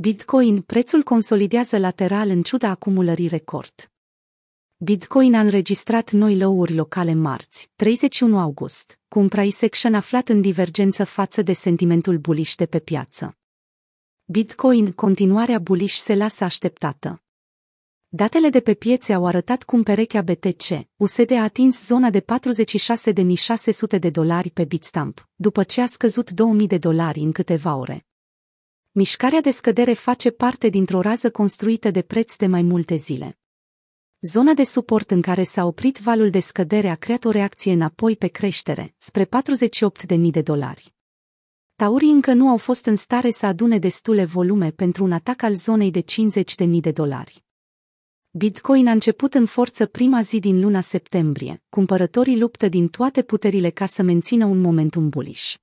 Bitcoin, prețul consolidează lateral în ciuda acumulării record. Bitcoin a înregistrat noi low-uri locale marți, 31 august, cu un price action aflat în divergență față de sentimentul bullish de pe piață. Bitcoin, continuarea bullish se lasă așteptată. Datele de pe piețe au arătat cum perechea BTC, USD a atins zona de 46.600 de dolari pe Bitstamp, după ce a scăzut 2000 de dolari în câteva ore. Mișcarea de scădere face parte dintr-o rază construită de preț de mai multe zile. Zona de suport în care s-a oprit valul de scădere a creat o reacție înapoi pe creștere, spre 48.000 de dolari. Taurii încă nu au fost în stare să adune destule volume pentru un atac al zonei de 50.000 de dolari. Bitcoin a început în forță prima zi din luna septembrie, cumpărătorii luptă din toate puterile ca să mențină un momentum bullish.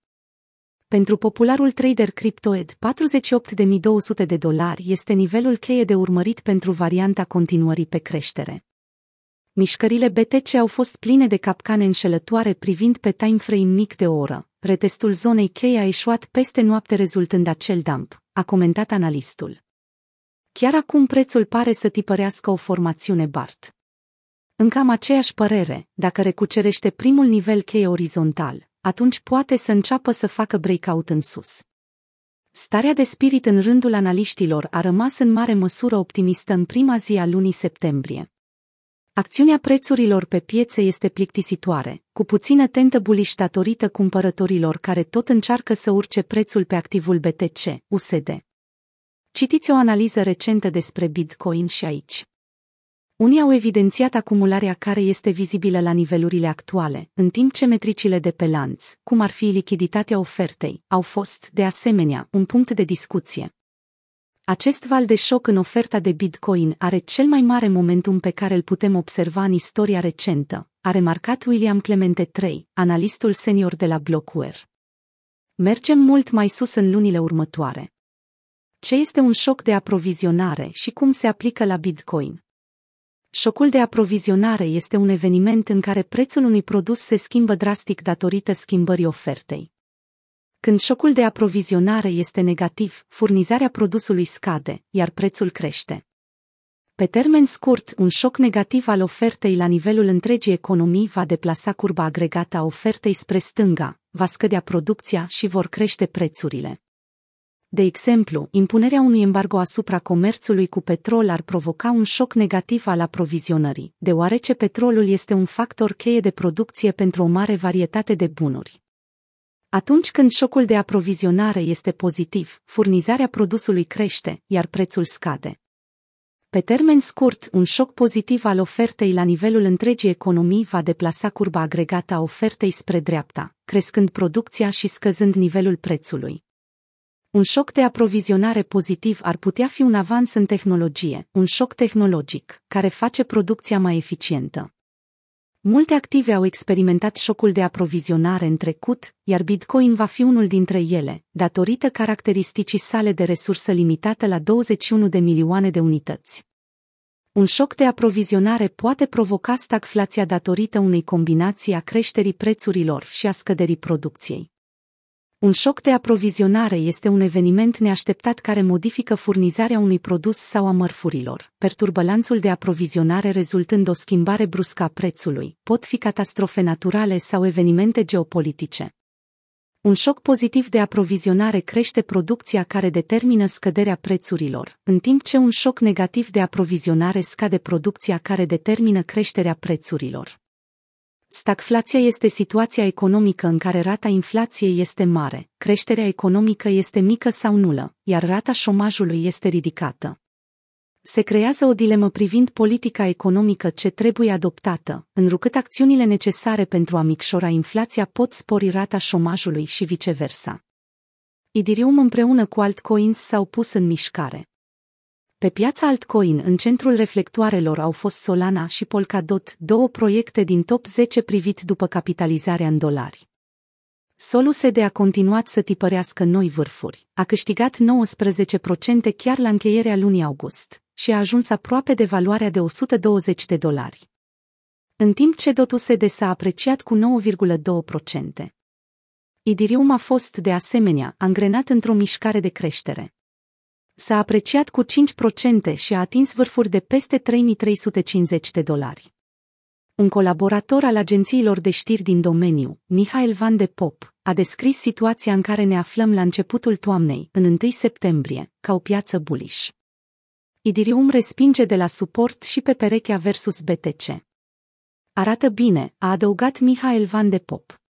Pentru popularul trader CryptoEd, 48.200 de dolari este nivelul cheie de urmărit pentru varianta continuării pe creștere. Mișcările BTC au fost pline de capcane înșelătoare privind pe timeframe mic de o oră. Retestul zonei cheie a eșuat peste noapte rezultând acel dump, a comentat analistul. Chiar acum prețul pare să tipărească o formațiune BART. În cam aceeași părere, dacă recucerește primul nivel cheie orizontal, atunci poate să înceapă să facă breakout în sus. Starea de spirit în rândul analiștilor a rămas în mare măsură optimistă în prima zi a lunii septembrie. Acțiunea prețurilor pe piețe este plictisitoare, cu puțină tentă buliș datorită cumpărătorilor care tot încearcă să urce prețul pe activul BTC, USD. Citiți o analiză recentă despre Bitcoin și aici. Unii au evidențiat acumularea care este vizibilă la nivelurile actuale, în timp ce metricile de pe lanț, cum ar fi lichiditatea ofertei, au fost, de asemenea, un punct de discuție. Acest val de șoc în oferta de Bitcoin are cel mai mare momentum pe care îl putem observa în istoria recentă, a remarcat William Clemente III, analistul senior de la Blockware. Mergem mult mai sus în lunile următoare. Ce este un șoc de aprovizionare și cum se aplică la Bitcoin? Șocul de aprovizionare este un eveniment în care prețul unui produs se schimbă drastic datorită schimbării ofertei. Când șocul de aprovizionare este negativ, furnizarea produsului scade, iar prețul crește. Pe termen scurt, un șoc negativ al ofertei la nivelul întregii economii va deplasa curba agregată a ofertei spre stânga, va scădea producția și vor crește prețurile. De exemplu, impunerea unui embargo asupra comerțului cu petrol ar provoca un șoc negativ al aprovizionării, deoarece petrolul este un factor cheie de producție pentru o mare varietate de bunuri. Atunci când șocul de aprovizionare este pozitiv, furnizarea produsului crește, iar prețul scade. Pe termen scurt, un șoc pozitiv al ofertei la nivelul întregii economii va deplasa curba agregată a ofertei spre dreapta, crescând producția și scăzând nivelul prețului. Un șoc de aprovizionare pozitiv ar putea fi un avans în tehnologie, un șoc tehnologic, care face producția mai eficientă. Multe active au experimentat șocul de aprovizionare în trecut, iar Bitcoin va fi unul dintre ele, datorită caracteristicii sale de resursă limitată la 21 de milioane de unități. Un șoc de aprovizionare poate provoca stagflația datorită unei combinații a creșterii prețurilor și a scăderii producției. Un șoc de aprovizionare este un eveniment neașteptat care modifică furnizarea unui produs sau a mărfurilor, perturbă lanțul de aprovizionare rezultând o schimbare bruscă a prețului, pot fi catastrofe naturale sau evenimente geopolitice. Un șoc pozitiv de aprovizionare crește producția care determină scăderea prețurilor, în timp ce un șoc negativ de aprovizionare scade producția care determină creșterea prețurilor. Stagflația este situația economică în care rata inflației este mare, creșterea economică este mică sau nulă, iar rata șomajului este ridicată. Se creează o dilemă privind politica economică ce trebuie adoptată, înrucât acțiunile necesare pentru a micșora inflația pot spori rata șomajului și viceversa. Idirium împreună cu altcoins s-au pus în mișcare. Pe piața altcoin, în centrul reflectoarelor au fost Solana și Polkadot, două proiecte din top 10 privit după capitalizarea în dolari. Solusede a continuat să tipărească noi vârfuri, a câștigat 19% chiar la încheierea lunii august și a ajuns aproape de valoarea de 120 de dolari. În timp ce DOTUSD s-a apreciat cu 9,2%. Idirium a fost, de asemenea, angrenat într-o mișcare de creștere. S-a apreciat cu 5% și a atins vârfuri de peste 3350 de dolari. Un colaborator al agențiilor de știri din domeniu, Mihail Van de Pop, a descris situația în care ne aflăm la începutul toamnei, în 1 septembrie, ca o piață bullish. Idirium respinge de la suport și pe perechea versus BTC. Arată bine, a adăugat Mihail Van de Pop.